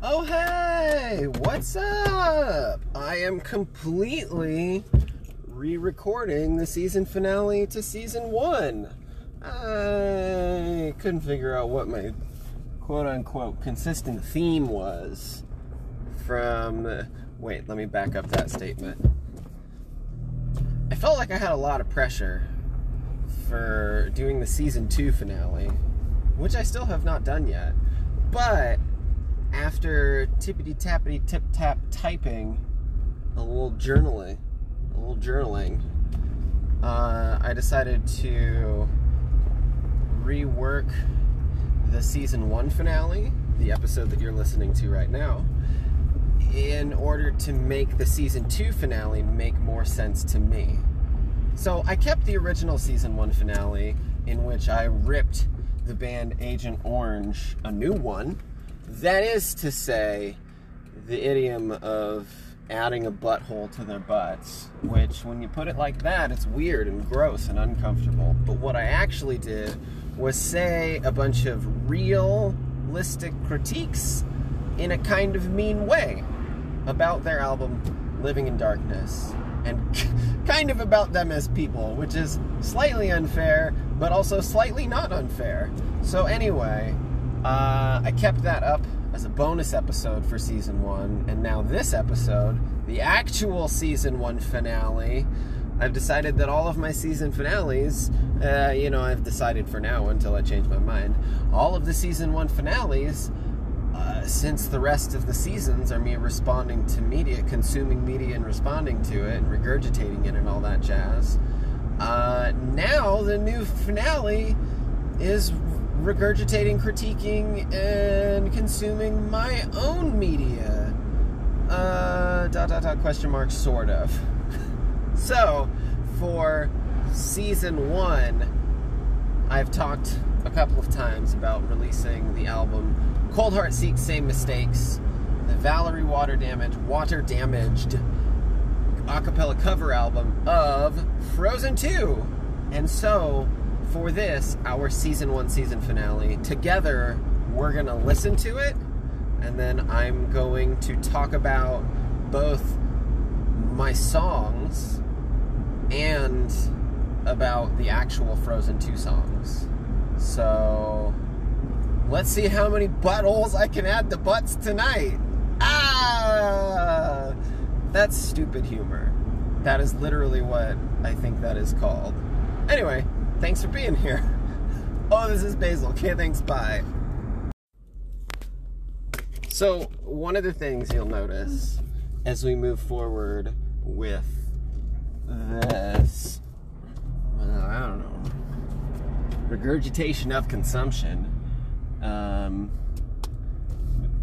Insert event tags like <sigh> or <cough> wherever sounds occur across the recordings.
Oh, hey, what's up? I am completely re recording the season finale to season one. I couldn't figure out what my quote unquote consistent theme was from. Wait, let me back up that statement. I felt like I had a lot of pressure for doing the season two finale, which I still have not done yet. But after tippity tappity tip tap typing a little journaling, a little journaling, uh, I decided to rework the season one finale, the episode that you're listening to right now, in order to make the season two finale make more sense to me. So I kept the original season one finale, in which I ripped the band Agent Orange a new one. That is to say, the idiom of adding a butthole to their butts, which, when you put it like that, it's weird and gross and uncomfortable. But what I actually did was say a bunch of realistic critiques in a kind of mean way about their album Living in Darkness and <laughs> kind of about them as people, which is slightly unfair, but also slightly not unfair. So, anyway, uh, I kept that up as a bonus episode for season one, and now this episode, the actual season one finale. I've decided that all of my season finales, uh, you know, I've decided for now until I change my mind, all of the season one finales uh, since the rest of the seasons are me responding to media, consuming media and responding to it and regurgitating it and all that jazz. Uh, now the new finale is regurgitating, critiquing, and consuming my own media. Uh, dot dot dot question mark sort of. <laughs> so, for season one, I've talked a couple of times about releasing the album Cold Heart Seeks Same Mistakes, the Valerie Water Damage, Water Damaged acapella cover album of Frozen 2. And so, for this, our season one season finale, together we're going to listen to it, and then I'm going to talk about both my songs and about the actual Frozen 2 songs. So, let's see how many buttholes I can add to butts tonight. Ah! That's stupid humor. That is literally what I think that is called. Anyway, thanks for being here. <laughs> Oh, this is Basil. Okay, thanks, bye. So, one of the things you'll notice as we move forward with this, well, I don't know, regurgitation of consumption. Um,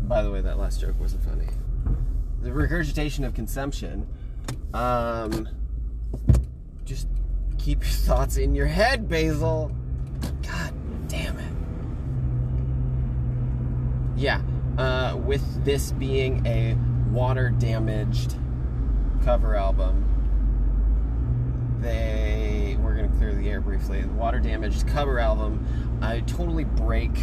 by the way, that last joke wasn't funny. The regurgitation of consumption. Um, just keep your thoughts in your head, Basil. God damn it. Yeah, uh, with this being a water damaged cover album, they we're gonna clear the air briefly. The water damaged cover album, I totally break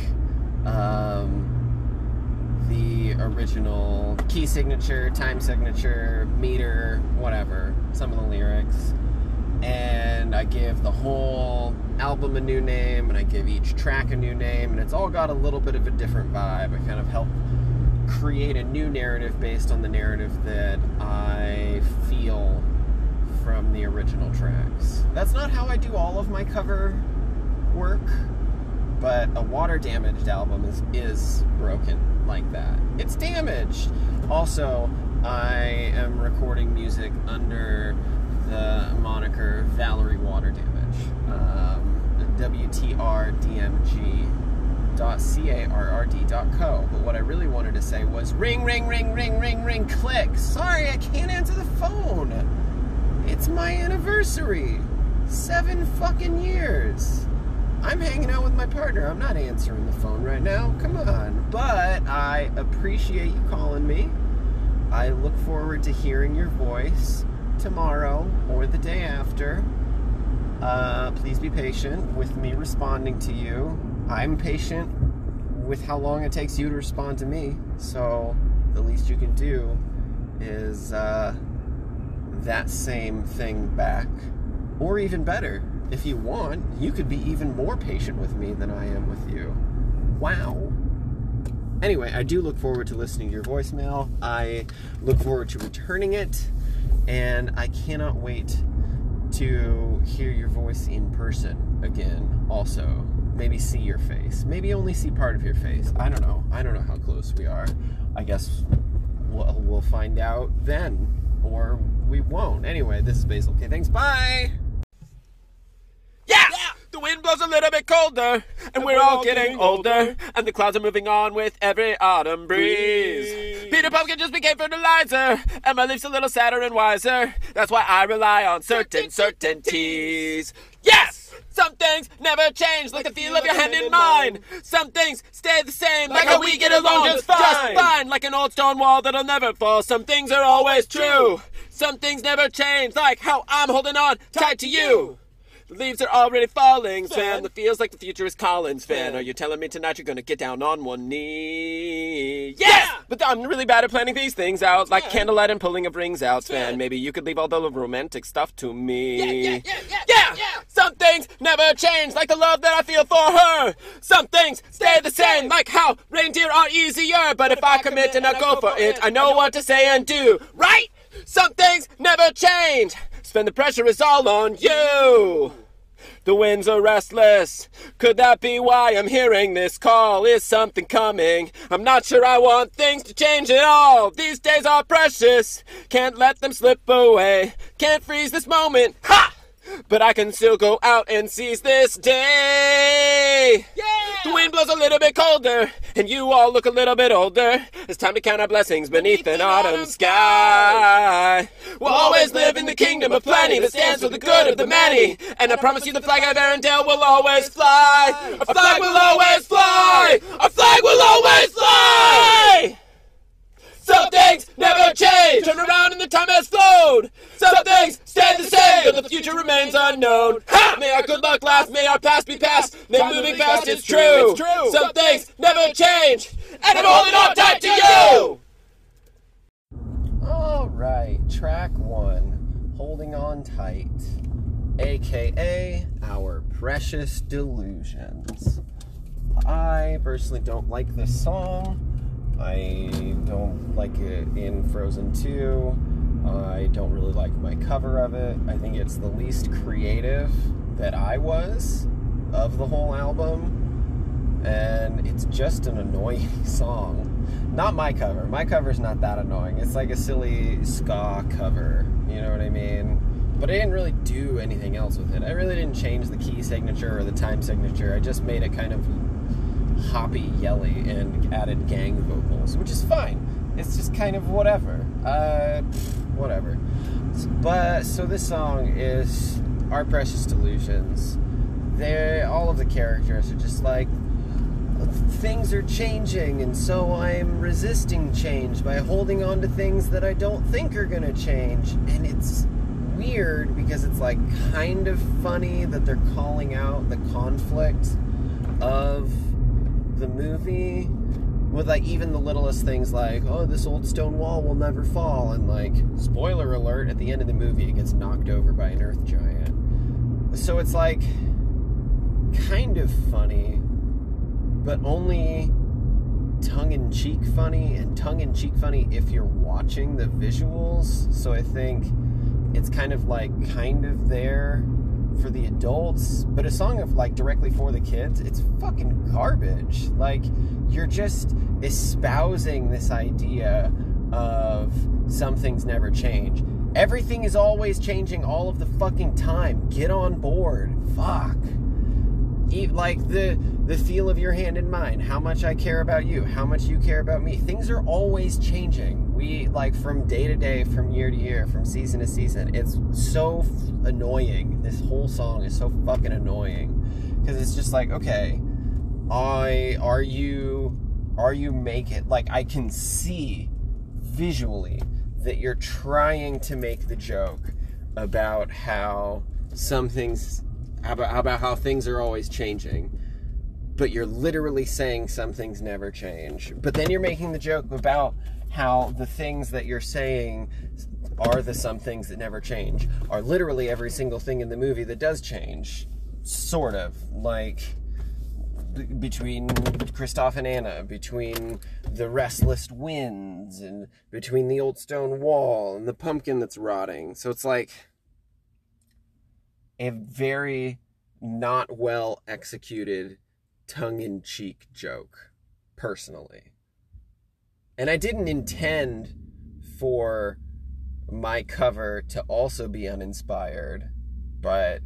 um, the original key signature, time signature, meter, whatever, some of the lyrics, and I give the whole album a new name, and I give each track a new name, and it's all got a little bit of a different vibe. I kind of help create a new narrative based on the narrative that I feel from the original tracks. That's not how I do all of my cover work, but a water damaged album is is broken like that. It's damaged. Also, I am recording music under the moniker Valerie Water Damage. Um, WTRDMG.carrd.co. But what I really wanted to say was ring, ring, ring, ring, ring, ring, click. Sorry, I can't answer the phone. It's my anniversary. Seven fucking years. I'm hanging out with my partner. I'm not answering the phone right now. Come on. But I appreciate you calling me. I look forward to hearing your voice tomorrow or the day after. Uh, please be patient with me responding to you. I'm patient with how long it takes you to respond to me. So the least you can do is uh, that same thing back. Or even better, if you want, you could be even more patient with me than I am with you. Wow. Anyway, I do look forward to listening to your voicemail. I look forward to returning it, and I cannot wait to hear your voice in person again, also. Maybe see your face. Maybe only see part of your face. I don't know. I don't know how close we are. I guess we'll, we'll find out then, or we won't. Anyway, this is Basil. Okay, thanks. Bye! Yeah! The wind blows a little bit colder, and, we're, all getting, older, and the clouds are moving on with every autumn breeze. Peter Pumpkin just became fertilizer, and my leaf's a little sadder and wiser. That's why I rely on certain certainties. Yes! Some things never change, like the feel of your hand in mine. Some things stay the same, like how we get along just fine. Like an old stone wall that'll never fall. Some things are always true. Some things never change, like how I'm holding on tight to you. The leaves are already falling, Sven. It feels like the future is calling, Sven. Are you telling me tonight you're gonna get down on one knee? Yeah! But I'm really bad at planning these things out, like candlelight and pulling of rings out, Sven. Maybe you could leave all the romantic stuff to me. Yeah, yeah, yeah, yeah, Some things never change, like the love that I feel for her. Some things stay the same, like how reindeer are easier. But if I commit and I go for it, I know what to say and do, right? Some things never change. Sven, the pressure is all on you. The winds are restless. Could that be why I'm hearing this call? Is something coming? I'm not sure I want things to change at all. These days are precious. Can't let them slip away. Can't freeze this moment. Ha! But I can still go out and seize this day. Yeah! The wind blows a little bit colder, and you all look a little bit older. It's time to count our blessings beneath an autumn sky. We'll always live in the kingdom of plenty that stands for the good of the many. And I promise you the flag of Arendelle will always fly. Our flag will always fly. Our flag will always fly. Some things never change. Turn around and the time has flowed. Some things stay the same, but the future remains unknown. Ha! May our good luck last. May our past be past. May moving fast. It's true. Some things never change, and I'm holding on tight to you. All right, track one, Holding On Tight, aka Our Precious Delusions. I personally don't like this song. I don't like it in Frozen 2. I don't really like my cover of it. I think it's the least creative that I was of the whole album. And it's just an annoying <laughs> song. Not my cover. My cover's not that annoying. It's like a silly ska cover. You know what I mean? But I didn't really do anything else with it. I really didn't change the key signature or the time signature. I just made it kind of hoppy, yelly, and added gang vocals, which is fine. It's just kind of whatever. Uh, whatever. But so this song is Our Precious Delusions. They all of the characters are just like things are changing, and so I'm resisting change by holding on to things that I don't think are gonna change. And it's weird because it's like kind of funny that they're calling out the conflict of the movie with like even the littlest things like oh this old stone wall will never fall and like spoiler alert at the end of the movie it gets knocked over by an earth giant. So it's like kind of funny but only tongue-in-cheek funny and tongue-in-cheek funny if you're watching the visuals. So i think it's kind of like kind of there for the adults, but a song of like directly for the kids, it's fucking garbage. Like you're just espousing this idea of some things never change. Everything is always changing all of the fucking time. Get on board. Fuck. Like the the feel of your hand in mine, how much I care about you, how much you care about me. Things are always changing. We like from day to day, from year to year, from season to season. It's so annoying. This whole song is so fucking annoying because it's just like, okay, I are you are you make it like I can see visually that you're trying to make the joke about how some things about, about how things are always changing but you're literally saying some things never change. But then you're making the joke about how the things that you're saying are the some things that never change are literally every single thing in the movie that does change sort of like between Kristoff and Anna, between the restless winds, and between the old stone wall and the pumpkin that's rotting. So it's like a very not well executed tongue in cheek joke, personally. And I didn't intend for my cover to also be uninspired, but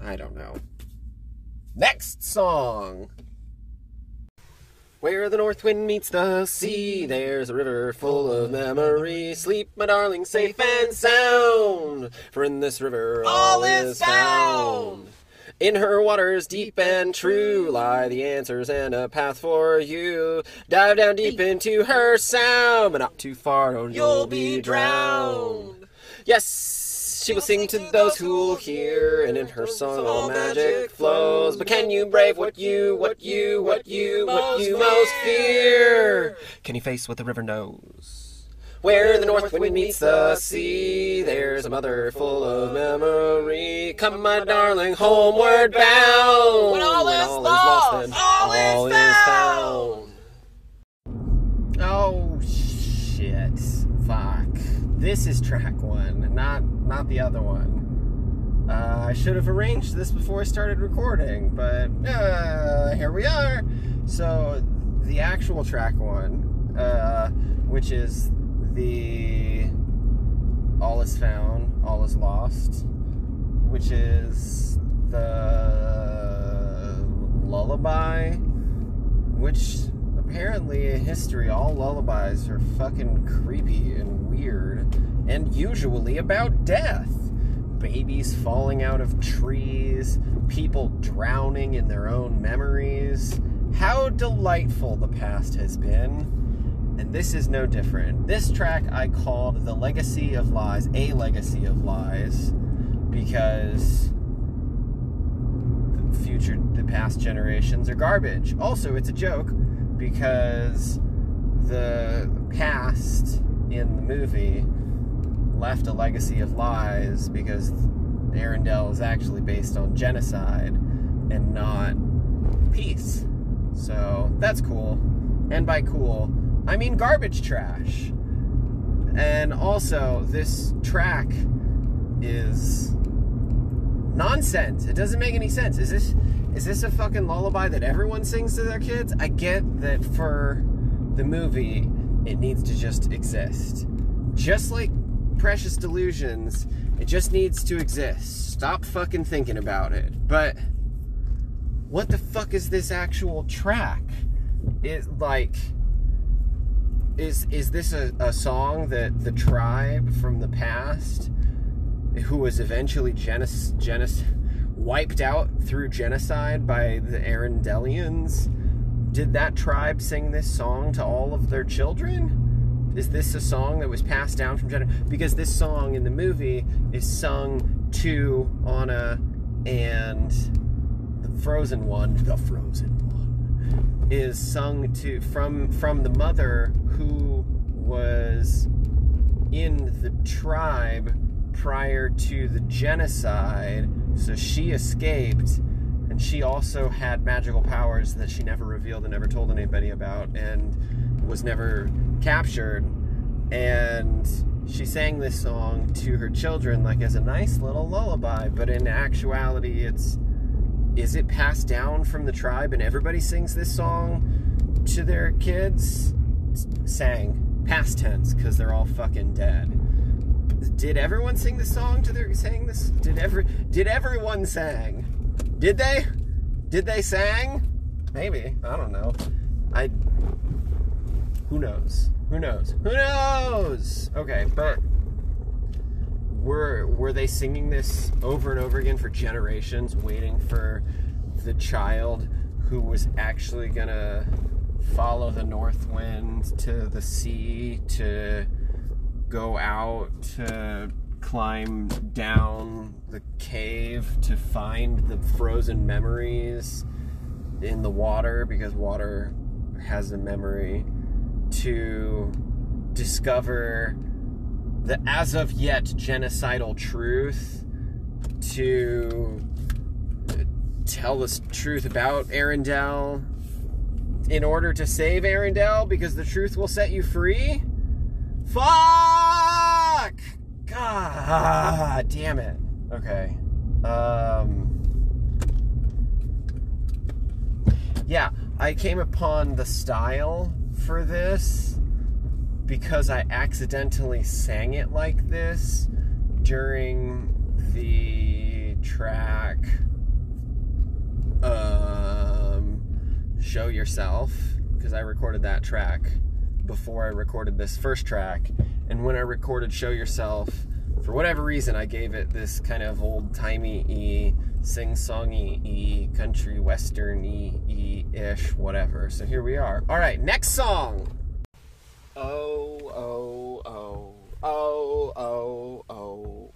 I don't know. Next song. Where the north wind meets the sea, there's a river full of memory. Sleep, my darling, safe and sound, for in this river all, is found. In her waters deep and true lie the answers and a path for you. Dive down deep into her sound, but not too far or you'll be drowned. Yes, she will sing to those who'll hear, and in her song all magic flows. But can you brave what you, what you, what you, what you most fear? Can you face what the river knows? Where the north wind meets the sea, there's a mother full of memory. Come, my darling, homeward bound. When all is lost, then all is found. Oh shit! Fuck. This is track one, not not the other one. Uh, I should have arranged this before I started recording, but uh, here we are. So the actual track one, uh, which is the All Is Found, All Is Lost, which is the lullaby, which apparently in history all lullabies are fucking creepy and weird and usually about death. Babies falling out of trees, people drowning in their own memories. How delightful the past has been and this is no different. This track I called The Legacy of Lies, A Legacy of Lies, because the future, the past generations are garbage. Also, it's a joke because the cast in the movie left a legacy of lies because Arendelle is actually based on genocide and not peace. So that's cool. And by cool, I mean garbage trash. And also, this track is nonsense. It doesn't make any sense. Is this is this a fucking lullaby that everyone sings to their kids? I get that for the movie, it needs to just exist. Just like Precious Delusions, it just needs to exist. Stop fucking thinking about it. But what the fuck is this actual track? It like is is this a, a song that the tribe from the past who was eventually genis, wiped out through genocide by the Arendellians did that tribe sing this song to all of their children is this a song that was passed down from generation because this song in the movie is sung to Anna and the frozen one the frozen one is sung to from from the mother who was in the tribe prior to the genocide. So she escaped, and she also had magical powers that she never revealed and never told anybody about, and was never captured. And she sang this song to her children like as a nice little lullaby, but in actuality, it's is it passed down from the tribe and everybody sings this song to their kids? sang past tense because they're all fucking dead. Did everyone sing the song to their saying this? Did every did everyone sang? Did they? Did they sang? Maybe. I don't know. I who knows? Who knows? Who knows? Okay, but were were they singing this over and over again for generations waiting for the child who was actually gonna follow the north wind to the sea to go out to climb down the cave to find the frozen memories in the water because water has a memory to discover the as of yet genocidal truth to tell the truth about Arendelle in order to save Arendelle because the truth will set you free? Fuck! God damn it. Okay. Um Yeah, I came upon the style for this because I accidentally sang it like this during the track um, Show Yourself because I recorded that track before I recorded this first track. And when I recorded Show Yourself, for whatever reason, I gave it this kind of old timey e, sing songy e, country western e ish, whatever. So here we are. All right, next song. Oh, oh, oh, oh, oh, oh.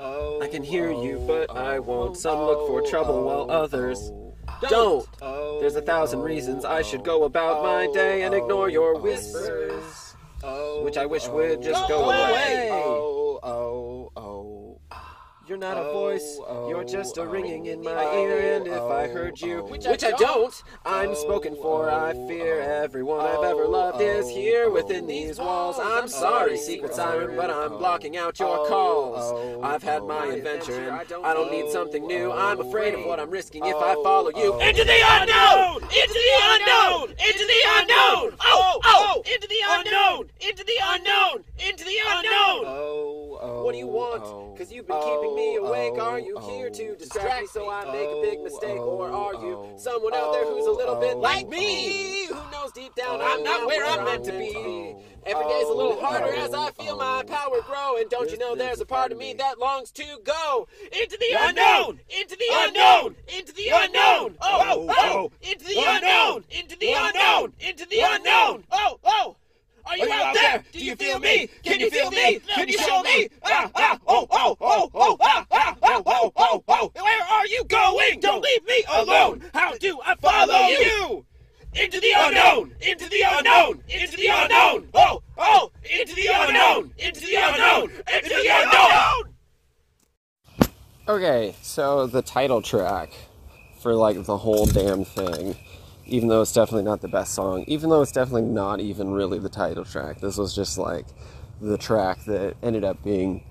Oh, I can hear you, oh, but I oh, won't. Some look for oh, trouble while oh, others oh, don't. oh, There's a thousand oh, reasons I should oh, go about my oh, day and ignore your oh, whispers. oh, which I wish oh, would just go oh, away. Oh, oh, oh. You're not a Oh, voice, oh, you're just a oh, ringing in oh, my oh, ear. And if I oh, heard you, oh, which, which I, I don't, I'm Oh, spoken for. I oh, fear oh, everyone I've ever oh, loved is here oh, within these walls. I'm oh, sorry, secret siren, but I'm oh, blocking out your oh, calls. oh, I've had oh, my adventure, and I don't I don't need something new. Oh, I'm afraid of what I'm risking if I follow you oh, into the unknown, into the unknown, into the unknown. Oh, oh, into the unknown, into the unknown, into the unknown. Oh, oh, What do you want? oh, Cause you've been keeping me oh, awake. oh, Are you oh, here to oh, distract me so I make a big mistake? oh, Or are you oh, someone out there who's a little bit oh, like oh. me? Who knows deep down oh, I'm not where I'm meant to be? Every day's a little harder as I feel my power grow. And don't you know there's a part of me that longs to go into the unknown, into the unknown, into the unknown. Oh, Oh, into the unknown, into the unknown, into the unknown. Oh, oh. Are you out there? Do you feel me? Can you feel me? Can you show me? Ah, ah, oh, oh, oh, oh, ah, ah, ah, oh, oh, oh. Where are you going? Don't leave me alone. How do I follow you? Into the unknown, into the unknown, into the unknown. Oh, oh, into the unknown, into the unknown, into the unknown. Okay, so the title track for like the whole damn thing, even though it's definitely not the best song, even though it's definitely not even really the title track, this was just like the track that ended up being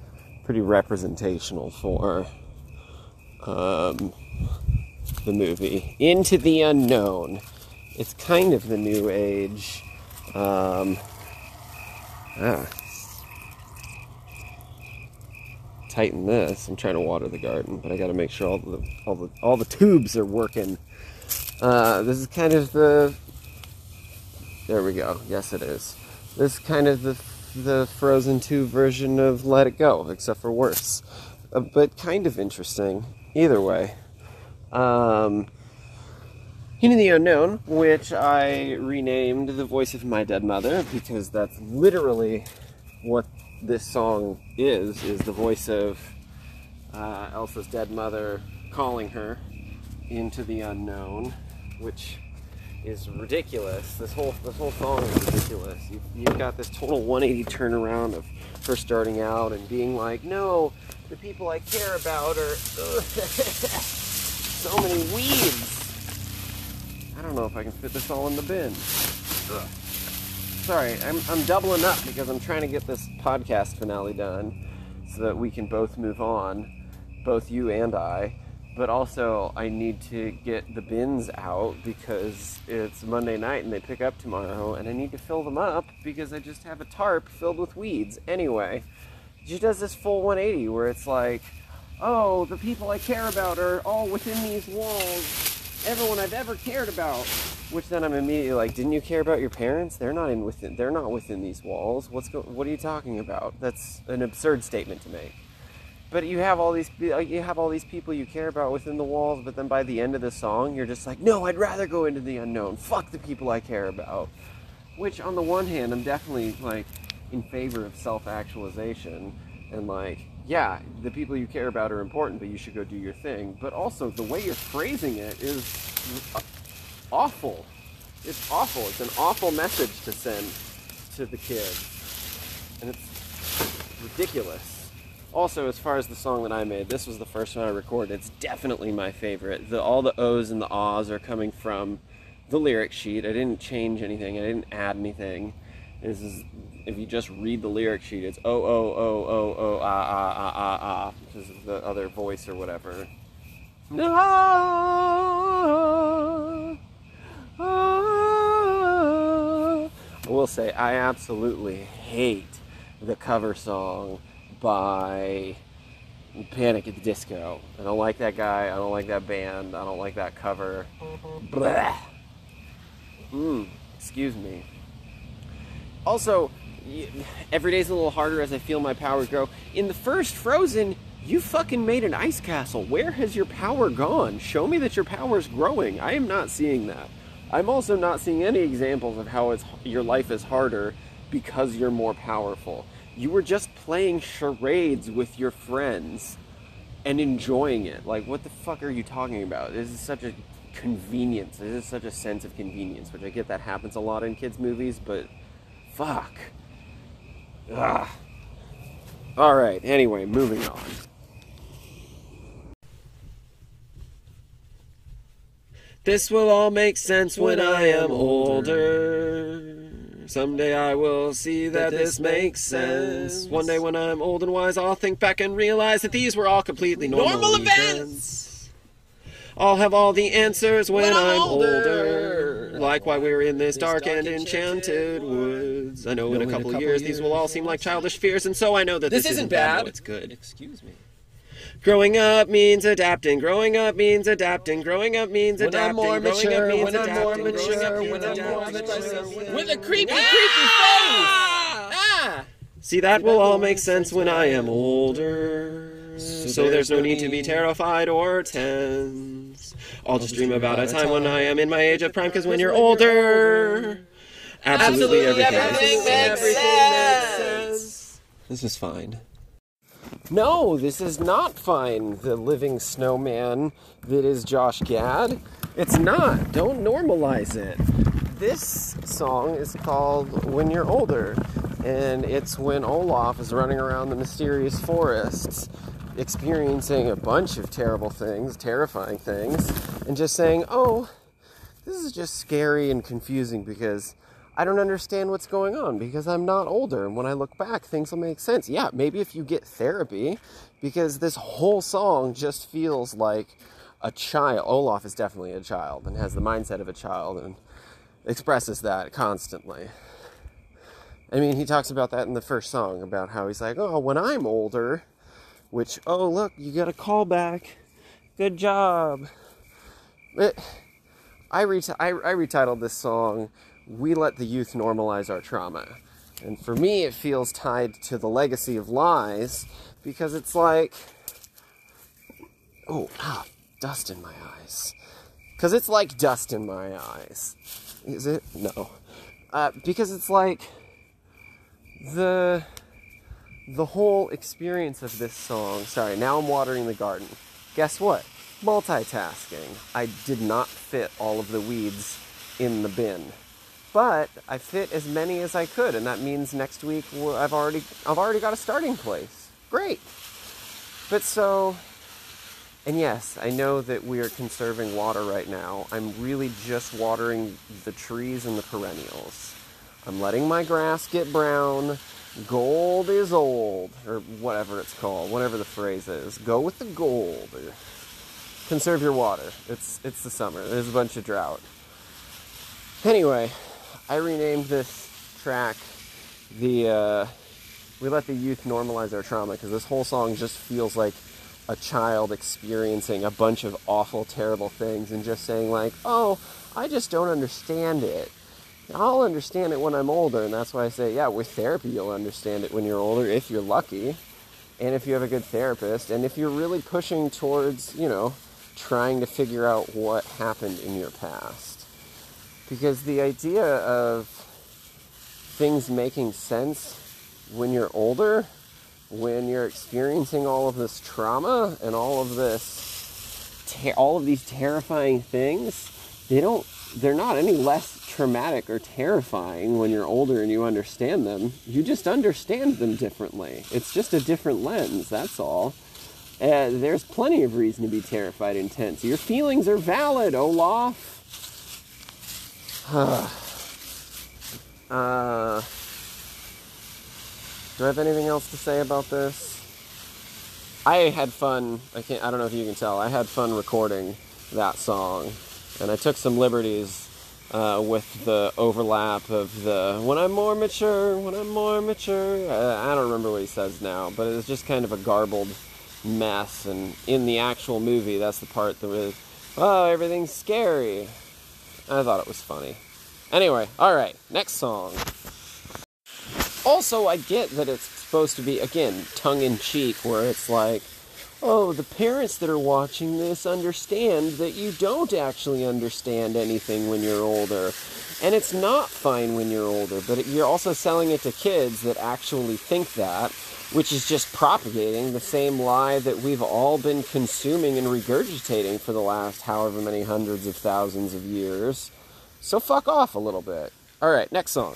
pretty representational for um, the movie. Into the Unknown. It's kind of the new age. Um, ah, tighten this. I'm trying to water the garden, but I got to make sure all the all the all the tubes are working. Uh, this is kind of the. There we go. Yes, it is. This is kind of the the Frozen 2 version of Let It Go, except for worse, uh, but kind of interesting. Either way. Um, Into the Unknown, which I renamed The Voice of My Dead Mother because that's literally what this song is is the voice of uh, Elsa's dead mother calling her into the unknown, which is ridiculous. This whole this whole song is ridiculous. You've, you've got this total 180 turnaround of her starting out and being like, "No, the people I care about are <laughs> so many weeds." I don't know if I can fit this all in the bin. Ugh. Sorry, I'm, I'm doubling up because I'm trying to get this podcast finale done so that we can both move on, both you and I. But also, I need to get the bins out because it's Monday night and they pick up tomorrow, and I need to fill them up because I just have a tarp filled with weeds. Anyway, she does this full 180 where it's like, oh, the people I care about are all within these walls. Everyone I've ever cared about. Which then I'm immediately like, didn't you care about your parents? They're not in within. They're not within these walls. What's go? What are you talking about? That's an absurd statement to make. But you have all these uh, you have all these people you care about within the walls. But then by the end of the song, you're just like, no, I'd rather go into the unknown. Fuck the people I care about. Which on the one hand, I'm definitely like in favor of self-actualization. and like yeah the people you care about are important but you should go do your thing but also the way you're phrasing it is awful it's awful it's an awful message to send to the kids and it's ridiculous also as far as the song that i made this was the first one i recorded. It's definitely my favorite. The all the o's and the ahs are coming from the lyric sheet. I didn't change anything. I didn't add anything. This is if you just read the lyric sheet, it's oh oh oh oh oh ah ah ah ah ah because of the other voice or whatever. Ah, ah. I will say I absolutely hate the cover song by Panic at the Disco. I don't like that guy. I don't like that band. I don't like that cover. Blah. Mm, excuse me. Also, every day's a little harder as I feel my power grow. In the first Frozen, you fucking made an ice castle. Where has your power gone? Show me that your power is growing. I am not seeing that. I'm also not seeing any examples of how it's, your life is harder because you're more powerful. You were just playing charades with your friends and enjoying it. Like, what the fuck are you talking about? This is such a convenience. This is such a sense of convenience, which I get that happens a lot in kids' movies, but fuck. Ugh. All right. Anyway, moving on. This will all make sense when I am older. Someday I will see that this makes sense. One day when I'm old and wise, I'll think back and realize that these were all completely normal, Normal events. events. I'll have all the answers when, When I'm I'm older. older. Like why we're in this dark and enchanted woods. I know in a couple years these will all seem like childish fears, and so I know that This this, isn't bad. bad. No, it's good. Excuse me. Growing up means adapting. Growing up means adapting. Growing up means When adapting. I'm more growing mature, up means when I'm more adapting. Mature, when I'm more mature. With a creepy, Ah! creepy face! Ah! See, that will all make sense when I am older. So there's no need to be terrified or tense. I'll just dream about a time when I am in my age of prime, because when you're older, absolutely Absolutely everything, everything makes sense. This is fine. No, this is not fine. The living snowman that is Josh Gad. It's not. Don't normalize it. This song is called When You're Older, and it's when Olaf is running around the mysterious forests, experiencing a bunch of terrible things, terrifying things, and just saying, Oh, this is just scary and confusing because I don't understand what's going on because I'm not older. And when I look back, things will make sense. Yeah, maybe if you get therapy, because this whole song just feels like a child. Olaf is definitely a child and has the mindset of a child and expresses that constantly. I mean, he talks about that in the first song about how he's like, oh, when I'm older, which, oh, look, you got a call back. Good job. But I, reti- I, I retitled this song we let the youth normalize our trauma. And for me it feels tied to the legacy of lies because it's like oh ah, dust in my eyes. Because it's like dust in my eyes. Is it? No. Uh, because it's like the the whole experience of this song sorry now i'm watering the garden. Guess what? Multitasking. I did not fit all of the weeds in the bin but I fit as many as I could, and that means next week I've already I've already got a starting place. Great. But so, and yes, I know that we are conserving water right now. I'm really just watering the trees and the perennials. I'm letting my grass get brown. Gold is old, or whatever it's called, whatever the phrase is. Go with the gold. Conserve your water. It's it's the summer. There's a bunch of drought. Anyway, I renamed this track the uh, "We Let the Youth Normalize Our Trauma" because this whole song just feels like a child experiencing a bunch of awful, terrible things and just saying like, "Oh, I just don't understand it." I'll understand it when I'm older, and that's why I say, yeah, with therapy, you'll understand it when you're older if you're lucky, and if you have a good therapist, and if you're really pushing towards, you know, trying to figure out what happened in your past because the idea of things making sense when you're older when you're experiencing all of this trauma and all of this, all of these terrifying things, they don't, they're not any less traumatic or terrifying when you're older and you understand them. You just understand them differently. It's just a different lens, that's all. Uh, there's plenty of reason to be terrified and tense. Your feelings are valid, Olaf. Uh, do I have anything else to say about this? I had fun. I can't. I don't know if you can tell. I had fun recording that song, and I took some liberties uh, with the overlap of the "when I'm more mature, when I'm more mature." I, I don't remember what he says now, but it was just kind of a garbled mess. And in the actual movie, that's the part that was, "Oh, everything's scary." I thought it was funny. Anyway, all right, next song. Also, I get that it's supposed to be, again, tongue in cheek, where it's like, oh, the parents that are watching this understand that you don't actually understand anything when you're older. And it's not fine when you're older, but you're also selling it to kids that actually think that, which is just propagating the same lie that we've all been consuming and regurgitating for the last however many hundreds of thousands of years. So fuck off a little bit. All right, next song.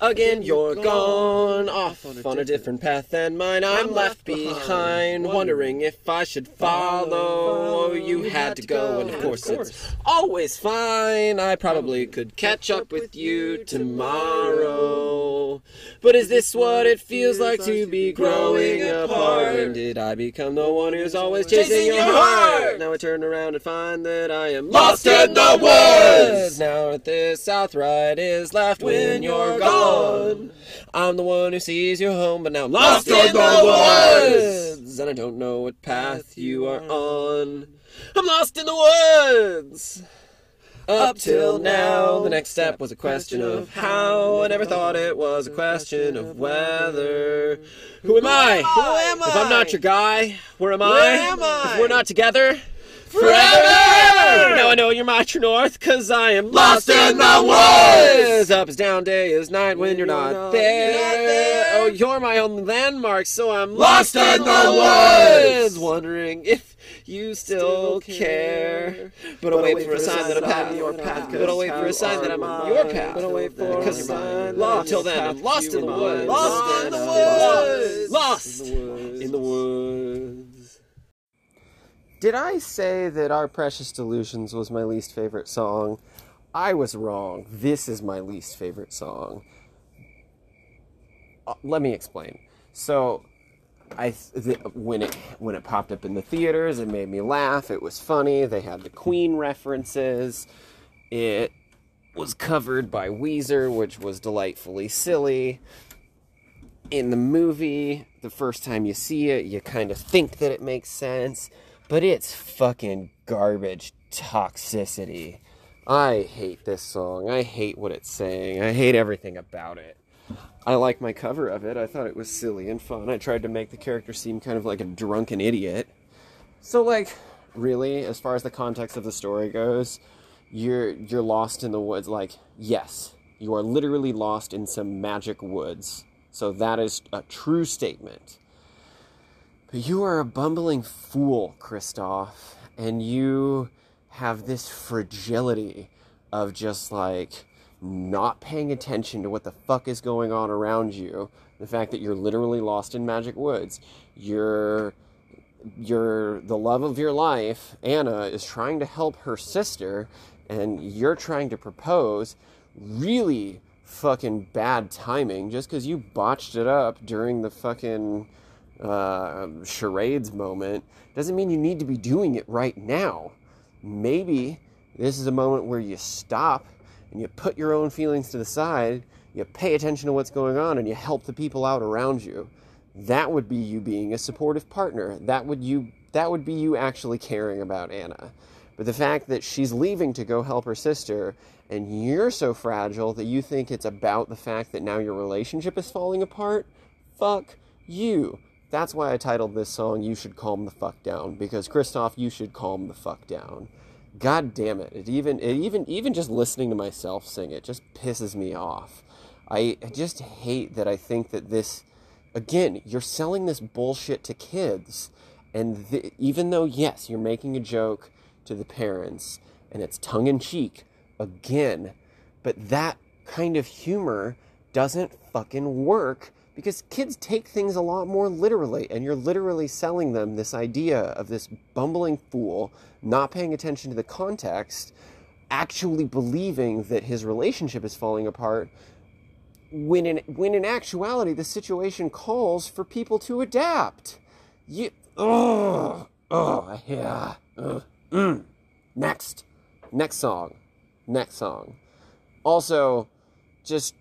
Again, you're gone off on a different path than mine. I'm left behind, wondering if I should follow. You had to go, and of course, it's always fine. I probably um, could catch up with you tomorrow. But is this what it feels like to be growing apart? When did I become the one who's always chasing your heart? Now I turn around and find that I am lost in the woods. Now that this south ride is left when you're gone. I'm the one who sees your home, but now I'm lost in the woods. And I don't know what path you are on. I'm lost in the woods. Up till now, the next step was a question of how. I never thought it was a question of whether. Who am I? Who am I? If I'm not your guy, where am I? Where am I? If we're not together, Forever! Now I know you're my true north, cause I am Lost in the woods! Up is down, day is night when you're not there. there. Oh, you're my only landmark, so I'm Lost in the woods! Wondering if you still care. But I'll wait for a sign that I'm path your path. But I'll wait for a sign that I'm on your path. But I'll wait for a sign lost till then, I'm lost in the woods. Lost in the woods! Lost in the woods. Did I say that Our Precious Delusions was my least favorite song? I was wrong. This is my least favorite song. Uh, let me explain. So, I th- when it when it popped up in the theaters, it made me laugh. It was funny. They had the Queen references. It was covered by Weezer, which was delightfully silly. In the movie, the first time you see it, you kind of think that it makes sense, but it's fucking garbage toxicity. I hate this song. I hate what it's saying. I hate everything about it. I like my cover of it. I thought it was silly and fun. I tried to make the character seem kind of like a drunken idiot. So like, really, as far as the context of the story goes, you're you're lost in the woods like, yes, you are literally lost in some magic woods. So that is a true statement. But you are a bumbling fool, Kristoff, and you have this fragility of just like not paying attention to what the fuck is going on around you. The fact that you're literally lost in magic woods. You're you're the love of your life, Anna, is trying to help her sister, and you're trying to propose. Really fucking bad timing just because you botched it up during the fucking uh, charades moment doesn't mean you need to be doing it right now. Maybe this is a moment where you stop and you put your own feelings to the side, you pay attention to what's going on, and you help the people out around you. That would be you being a supportive partner. That would you that would be you actually caring about Anna. But the fact that she's leaving to go help her sister and you're so fragile that you think it's about the fact that now your relationship is falling apart, fuck you. That's why I titled this song You Should Calm the Fuck Down because Christoph, you should calm the fuck down. God damn it. It even it even even just listening to myself sing it just pisses me off. I just hate that I think that this again, you're selling this bullshit to kids. And th- even though, yes, you're making a joke to the parents and it's tongue in cheek, again, but that kind of humor doesn't fucking work because kids take things a lot more literally and you're literally selling them this idea of this bumbling fool not paying attention to the context actually believing that his relationship is falling apart when in when in actuality the situation calls for people to adapt. You oh oh yeah ugh, mm. next. Next song. Next song. Also just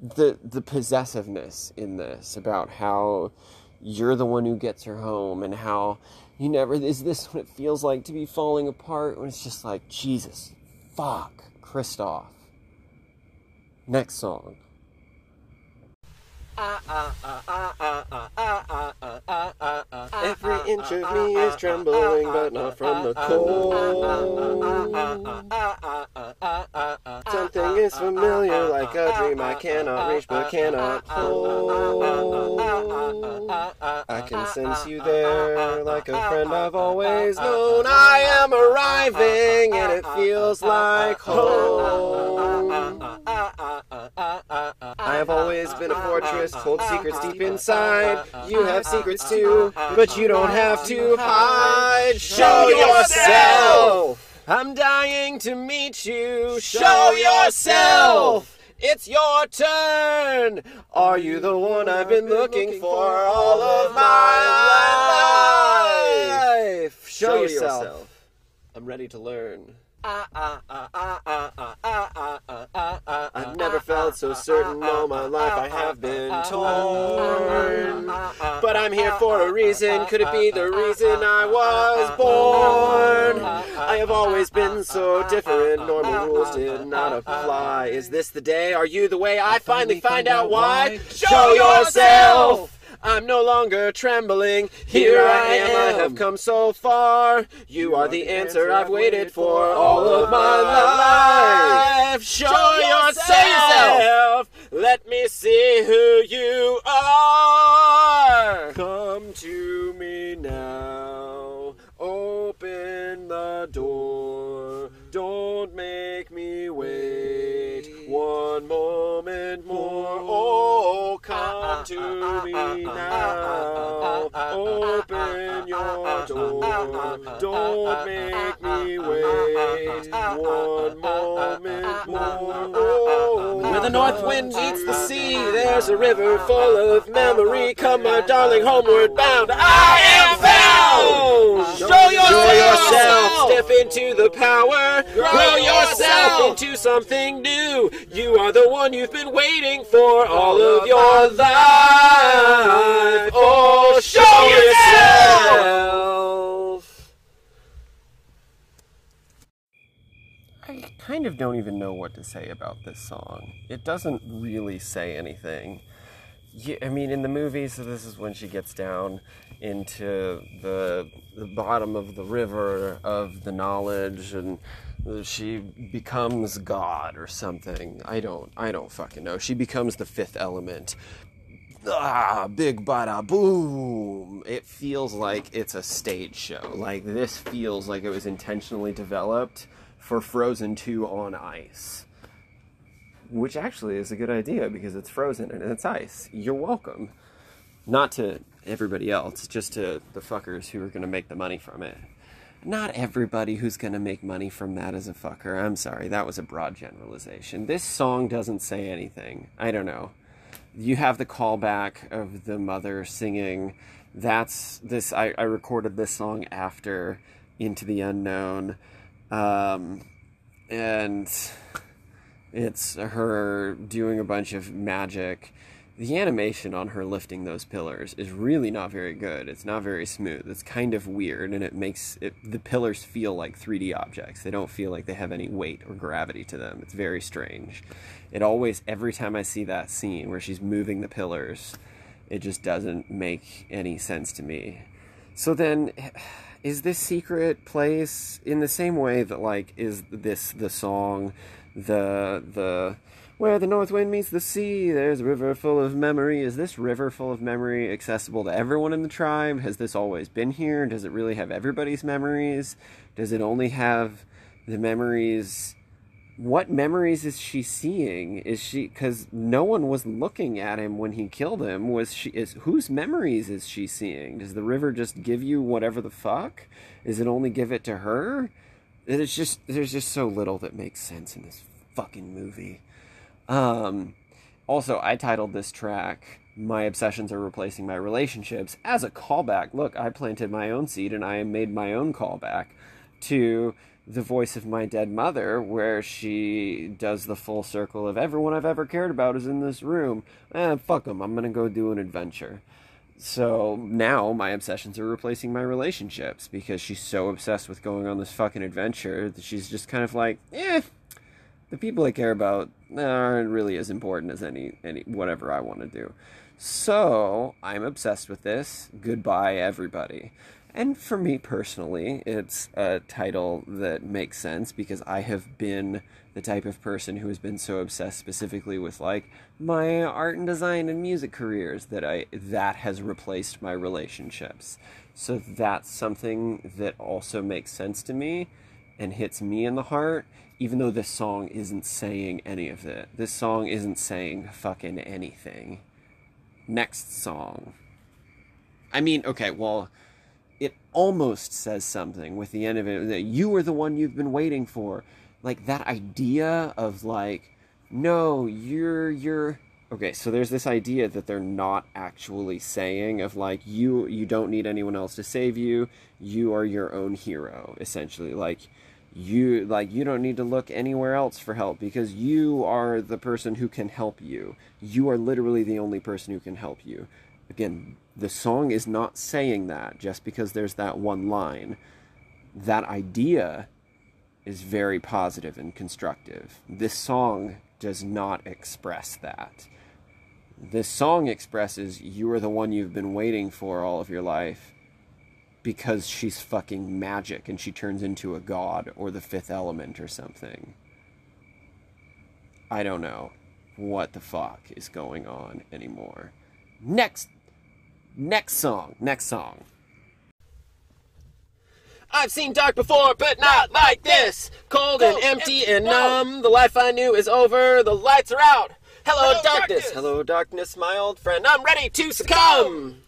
the the possessiveness in this about how you're the one who gets her home and how you never is this what it feels like to be falling apart when it's just like Jesus fuck Kristoff. Next song Every inch of me is trembling, but not from the cold. Something is familiar, like a dream I cannot reach, but cannot hold. I can sense you there, like a friend I've always known. I am arriving, and it feels like home. I have always been a fortress, hold secrets deep inside. You have secrets too, but you don't have to hide. Show yourself! I'm dying to meet you. Show yourself! It's your turn! Are you the one I've been looking for all of my life? Show yourself. I'm ready to learn. I've never felt so certain all my life I have been torn. But I'm here for a reason. Could it be the reason I was born? I have always been so different. Normal rules did not apply. Is this the day? Are you the way? I finally find out why. Show yourself! I'm no longer trembling. Here I am, I have come so far. You are the answer I've waited for all of my life. Show yourself. Let me see who you are. Come to me now. Open the door. Don't make me wait one moment more. Oh, come to me now. Open your door. Don't make me wait one moment more. Oh, where the north wind meets the sea, there's a river full of memory. Come, my darling, homeward bound. I am found. Show yourself. Step into the power. Grow yourself into something new. You are the one you've been waiting for all of your life. Oh, oh show yourself. I kind of don't even know what to say about this song. It doesn't really say anything. Yeah, I mean, in the movies, so this is when she gets down into the the bottom of the river of the knowledge, and she becomes God or something. I don't, I don't fucking know. She becomes the fifth element. Ah, big bada boom! It feels like it's a stage show. Like this feels like it was intentionally developed for Frozen 2 on ice which actually is a good idea because it's frozen and it's ice. You're welcome. Not to everybody else, just to the fuckers who are going to make the money from it. Not everybody who's going to make money from that is a fucker. I'm sorry, that was a broad generalization. This song doesn't say anything. I don't know. You have the callback of the mother singing. That's this. I, I recorded this song after Into the Unknown. Um, and it's her doing a bunch of magic. The animation on her lifting those pillars is really not very good. It's not very smooth. It's kind of weird, and it makes it, the pillars feel like 3D objects. They don't feel like they have any weight or gravity to them. It's very strange. It always, every time I see that scene where she's moving the pillars, it just doesn't make any sense to me. So then, is this secret place in the same way that, like, is this the song? the the Where the north wind meets the sea, there's a river full of memory. Is this river full of memory accessible to everyone in the tribe? Has this always been here? Does it really have everybody's memories? Does it only have the memories what memories is she seeing is she because no one was looking at him when he killed him was she is whose memories is she seeing does the river just give you whatever the fuck is it only give it to her it's just there's just so little that makes sense in this fucking movie um also i titled this track my obsessions are replacing my relationships as a callback look i planted my own seed and i made my own callback to the voice of my dead mother, where she does the full circle of everyone I've ever cared about is in this room. Eh, fuck them. I'm gonna go do an adventure. So now my obsessions are replacing my relationships because she's so obsessed with going on this fucking adventure that she's just kind of like, eh, the people I care about aren't really as important as any any whatever I want to do. So I'm obsessed with this. Goodbye, everybody. And for me personally, it's a title that makes sense because I have been the type of person who has been so obsessed specifically with like my art and design and music careers that I that has replaced my relationships. So that's something that also makes sense to me and hits me in the heart even though this song isn't saying any of it. This song isn't saying fucking anything. Next song. I mean, okay, well, it almost says something with the end of it that you are the one you've been waiting for. Like that idea of like, no, you're you're okay. So there's this idea that they're not actually saying of like you you don't need anyone else to save you. You are your own hero, essentially. Like you like you don't need to look anywhere else for help because you are the person who can help you. You are literally the only person who can help you. Again, the song is not saying that just because there's that one line. That idea is very positive and constructive. This song does not express that. This song expresses you are the one you've been waiting for all of your life because she's fucking magic and she turns into a god or the fifth element or something. I don't know what the fuck is going on anymore. Next Next song. Next song. I've seen dark before, but not like this. Cold and empty and numb. The life I knew is over. The lights are out. Hello, Hello, darkness. darkness. Hello, darkness, my old friend. I'm ready to succumb.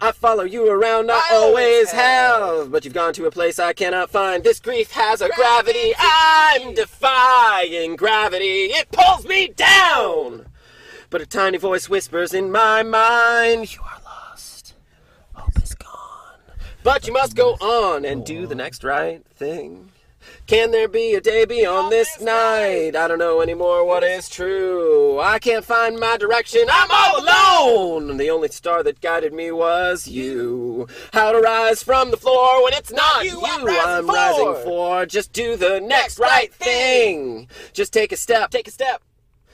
I follow you around, I, always have. But you've gone to a place I cannot find. This grief has a gravity. I'm defying gravity. It pulls me down. But a tiny voice whispers in my mind. You are lost. Hope is gone. But you must go on and do the next right thing. Can there be a day beyond this night? I don't know anymore what is true. I can't find my direction. I'm all alone. The only star that guided me was you. How to rise from the floor when it's not you. I'm I'm rising rising for. Just do the next right thing. Just take a step. Take a step.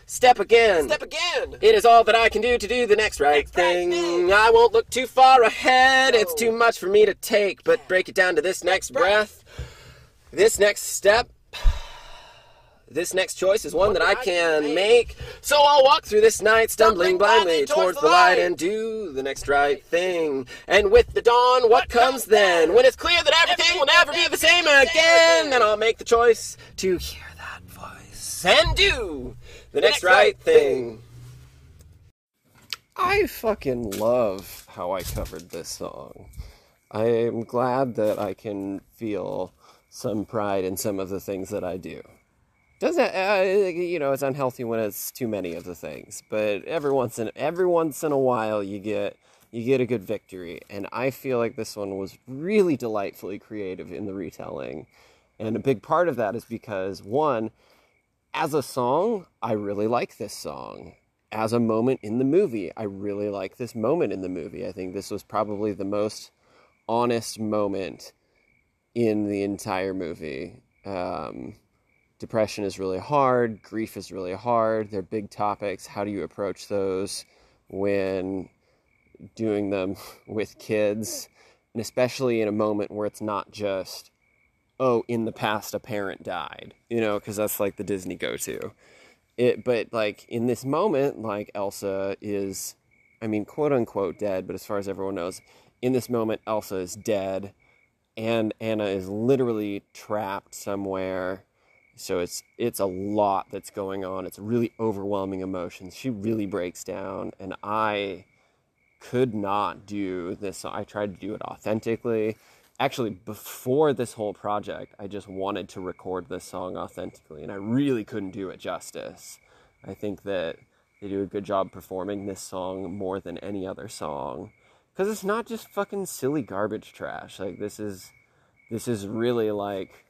Step again. Step again. It is all that I can do to do the next right Next right thing. thing. I won't look too far ahead. It's too much for me to take, but break it down to this next breath. This next step. This next choice is one, that I can make. So I'll walk through this night, stumbling blindly towards the light. and do the next right thing. And with the dawn, what comes then? When it's clear that everything will never be the same again, then I'll make the choice to hear that voice and do the next right thing. I fucking love how I covered this song. I am glad that I can feel some pride in some of the things that I do. Doesn't uh, you know it's unhealthy when it's too many of the things, but every once in every once in a while you get you get a good victory, and I feel like this one was really delightfully creative in the retelling, and a big part of that is because one, as a song, I really like this song. As a moment in the movie, I really like this moment in the movie. I think this was probably the most honest moment in the entire movie. Um, depression is really hard, grief is really hard. They're big topics. How do you approach those when doing them <laughs> with kids? And especially in a moment where it's not just, oh, in the past a parent died, you know, because that's like the Disney go to. it but like in this moment like elsa is i mean quote unquote dead but as far as everyone knows in this moment elsa is dead and anna is literally trapped somewhere. So it's it's a lot that's going on. It's really overwhelming emotions. She really breaks down and i could not do this. I tried to do it authentically. Actually before this whole project i just wanted to record this song authentically and i really couldn't do it justice. I think that they do a good job performing this song more than any other song because it's not just fucking silly garbage trash. Like this is this is really like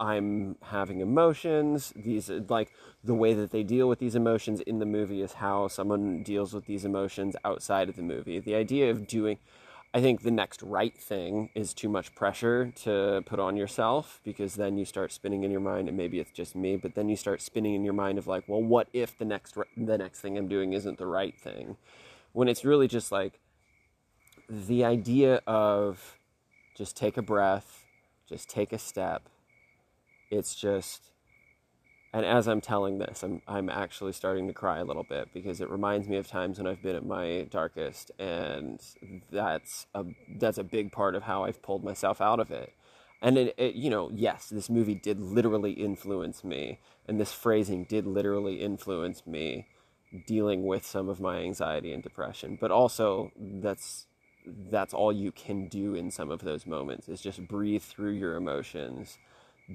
i'm having emotions. These like the way that they deal with these emotions in the movie is how someone deals with these emotions outside of the movie. The idea of doing I think the next right thing is too much pressure to put on yourself because then you start spinning in your mind and maybe it's just me but then you start spinning in your mind of like well what if the next the next thing I'm doing isn't the right thing? When it's really just like the idea of just take a breath just take a step it's just and as I'm telling this, I'm I'm actually starting to cry a little bit because it reminds me of times when I've been at my darkest, and that's a that's a big part of how I've pulled myself out of it. And it, it you know, yes, this movie did literally influence me, and this phrasing did literally influence me dealing with some of my anxiety and depression. But also, that's that's all you can do in some of those moments is just breathe through your emotions.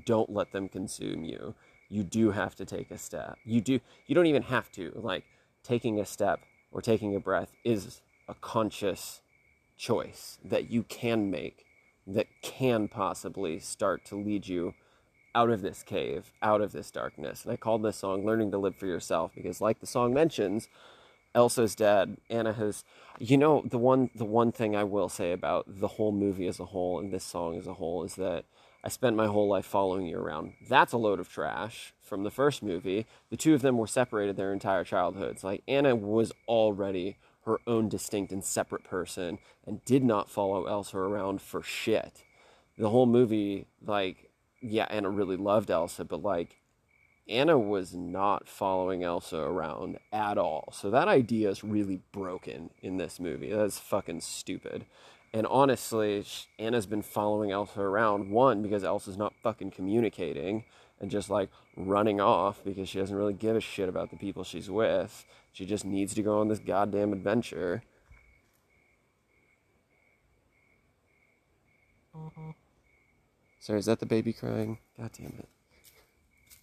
Don't let them consume you you do have to take a step. You do you don't even have to. Like taking a step or taking a breath is a conscious choice that you can make that can possibly start to lead you out of this cave, out of this darkness. And I called this song Learning to Live for Yourself because like the song mentions, Elsa's dead. Anna has you know, the one the one thing I will say about the whole movie as a whole and this song as a whole is that I spent my whole life following you around. That's a load of trash from the first movie. The two of them were separated their entire childhoods. Like Anna was already her own distinct and separate person and did not follow Elsa around for shit. The whole movie, like, yeah, Anna really loved Elsa, but like Anna was not following Elsa around at all. So that idea is really broken in this movie. That's fucking stupid. And honestly, Anna's been following Elsa around, one, because Elsa's not fucking communicating and just like running off because she doesn't really give a shit about the people she's with. She just needs to go on this goddamn adventure. Mm-hmm. Sorry, is that the baby crying? God damn it.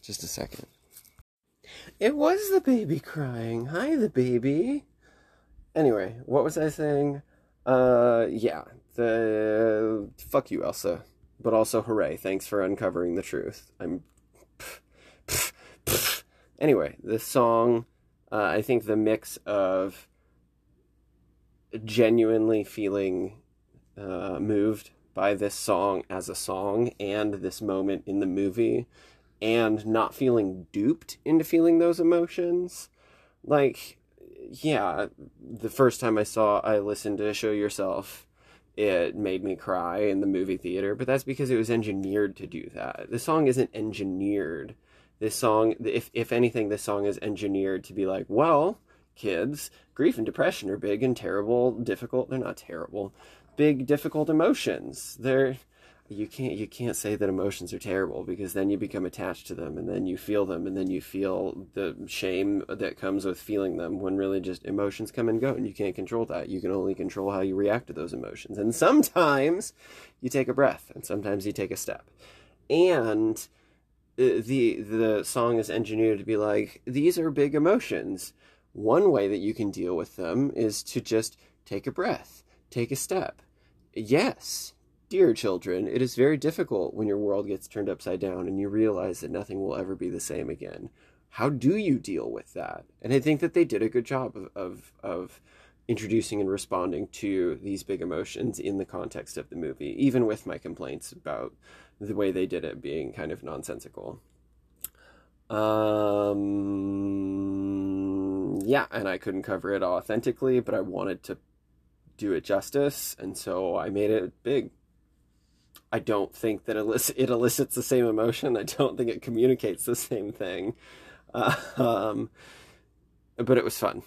Just a second. It was the baby crying. Hi, the baby. Anyway, what was I saying? Uh, yeah. The fuck you, Elsa. But also, hooray! Thanks for uncovering the truth. I'm. <laughs> Anyway, the song, uh, I think the mix of genuinely feeling uh, moved by this song as a song and this moment in the movie, and not feeling duped into feeling those emotions, like yeah, the first time I saw, I listened to Show Yourself, it made me cry in the movie theater, but that's because it was engineered to do that. The song isn't engineered. This song, if, if anything, this song is engineered to be like, well, kids, grief and depression are big and terrible, difficult. They're not terrible. Big, difficult emotions. They're you can't you can't say that emotions are terrible because then you become attached to them and then you feel them and then you feel the shame that comes with feeling them when really just emotions come and go and you can't control that. You can only control how you react to those emotions. And sometimes you take a breath and sometimes you take a step. And uh, the the song is engineered to be like these are big emotions. One way that you can deal with them is to just take a breath take a step. Yes Dear children, it is very difficult when your world gets turned upside down and you realize that nothing will ever be the same again. How do you deal with that? And I think that they did a good job of, of, of introducing and responding to these big emotions in the context of the movie, even with my complaints about the way they did it being kind of nonsensical. Um, yeah, and I couldn't cover it authentically, but I wanted to do it justice, and so I made it big. I don't think that it elicits the same emotion. I don't think it communicates the same thing. um, but it was fun.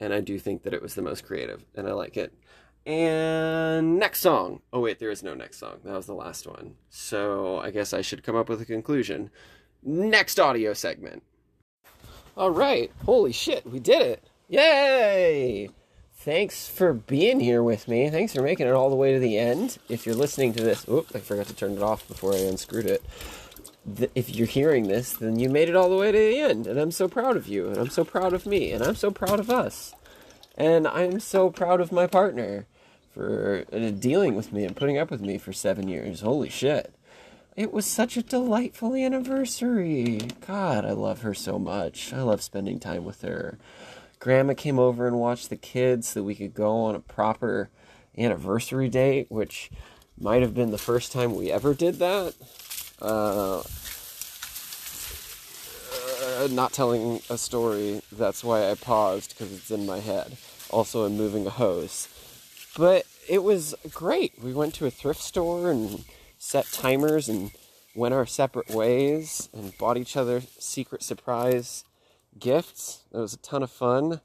And I do think that it was the most creative, and I like it. And next song. Oh, wait, there is no next song. That was the last one. So I guess I should come up with a conclusion. Next audio segment. All right. Holy shit, we did it. Yay! Thanks for being here with me. Thanks for making it all the way to the end. If you're listening to this, oop, I forgot to turn it off before I unscrewed it. If you're hearing this, then you made it all the way to the end, and I'm so proud of you, and I'm so proud of me, and I'm so proud of us. And I'm so proud of my partner for uh, dealing with me and putting up with me for seven years. Holy shit. It was such a delightful anniversary. God, I love her so much. I love spending time with her. Grandma came over and watched the kids so we could go on a proper anniversary date, which might have been the first time we ever did that. Uh, uh, not telling a story, that's why I paused because it's in my head. Also, I'm moving a hose. But it was great. We went to a thrift store and set timers and went our separate ways and bought each other secret surprise gifts. It was a ton of fun.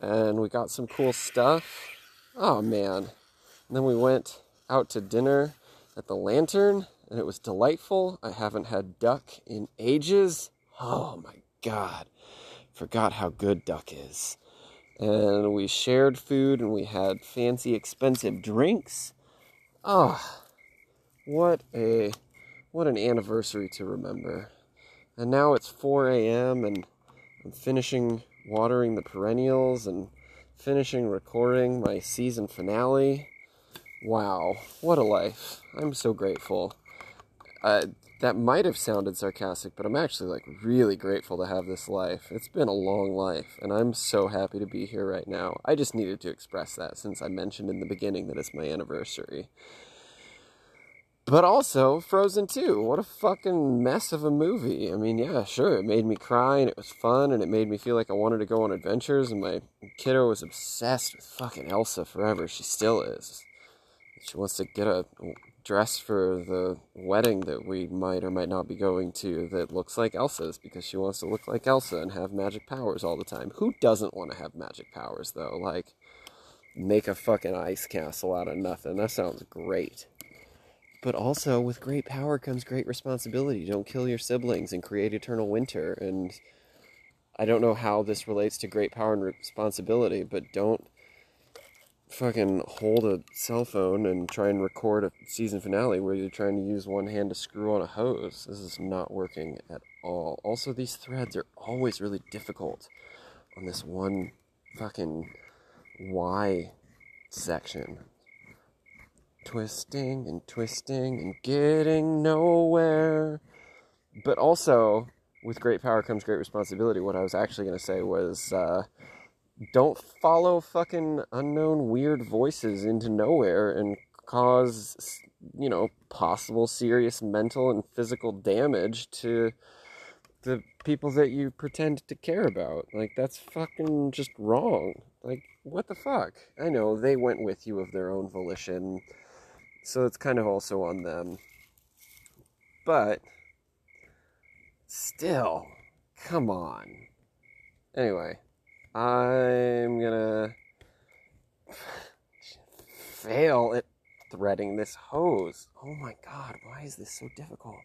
And we got some cool stuff. Oh man. And then we went out to dinner at the Lantern and it was delightful. I haven't had duck in ages. Oh my god. Forgot how good duck is and we shared food and we had fancy expensive drinks. Oh, what a what an anniversary to remember. And now it's 4 a.m. and I'm finishing watering the perennials and finishing recording my season finale. Wow, what a life. I'm so grateful. Uh, that might have sounded sarcastic, but I'm actually like really grateful to have this life. It's been a long life, and I'm so happy to be here right now. I just needed to express that since I mentioned in the beginning that it's my anniversary. But also, Frozen 2. What a fucking mess of a movie. I mean, yeah, sure, it made me cry and it was fun and it made me feel like I wanted to go on adventures. And my kiddo was obsessed with fucking Elsa forever. She still is. She wants to get a dress for the wedding that we might or might not be going to that looks like Elsa's because she wants to look like Elsa and have magic powers all the time. Who doesn't want to have magic powers though? Like make a fucking ice castle out of nothing. That sounds great. But also with great power comes great responsibility. Don't kill your siblings and create eternal winter and I don't know how this relates to great power and responsibility, but don't fucking hold a cell phone and try and record a season finale where you're trying to use one hand to screw on a hose. This is not working at all. Also, these threads are always really difficult on this one fucking Y section. Twisting and twisting and getting nowhere. But also, with great power comes great responsibility. What I was actually going to say was, uh, don't follow fucking unknown weird voices into nowhere and cause you know possible serious mental and physical damage to the people that you pretend to care about like that's fucking just wrong like what the fuck i know they went with you of their own volition so it's kind of also on them but still come on anyway I'm gonna <sighs> fail at threading this hose. Oh my god, why is this so difficult?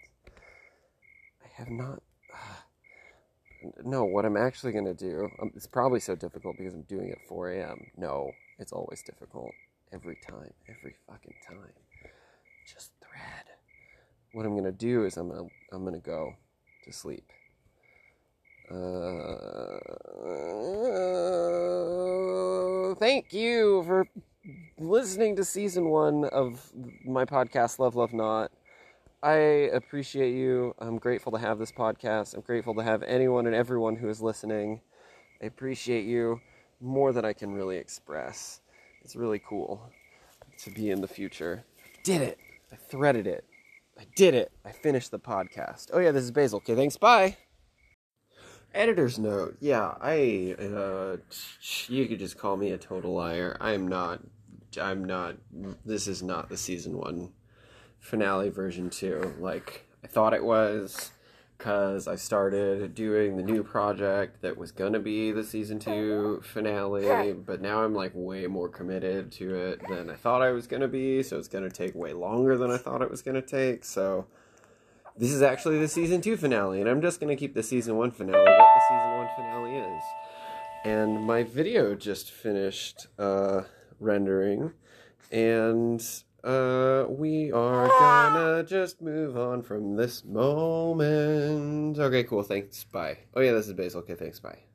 I have not. Uh, <sighs> no, what I'm actually gonna do, um, it's probably so difficult because I'm doing it at 4 a.m. No, it's always difficult. Every time. Every fucking time. Just thread. What I'm gonna do is I'm gonna, I'm gonna go to sleep. Uh, thank you for listening to season one of my podcast, Love, Love Not. I appreciate you. I'm grateful to have this podcast. I'm grateful to have anyone and everyone who is listening. I appreciate you more than I can really express. It's really cool to be in the future. Did it! I threaded it. I did it. I finished the podcast. Oh, yeah, this is Basil. Okay, thanks. Bye. Editor's note. Yeah, I. Uh, you could just call me a total liar. I'm not. I'm not. This is not the season one finale version two. Like I thought it was. Because I started doing the new project that was gonna be the season two finale, but now I'm like way more committed to it than I thought I was gonna be, so it's gonna take way longer than I thought it was gonna take. So this is actually the season two finale, and I'm just gonna keep the season one finale what the season one finale is. And my video just finished uh, rendering, and uh, we are gonna just move on from this moment. Okay, cool. Thanks. Bye. Oh yeah, this is Basil. Okay, thanks. Bye.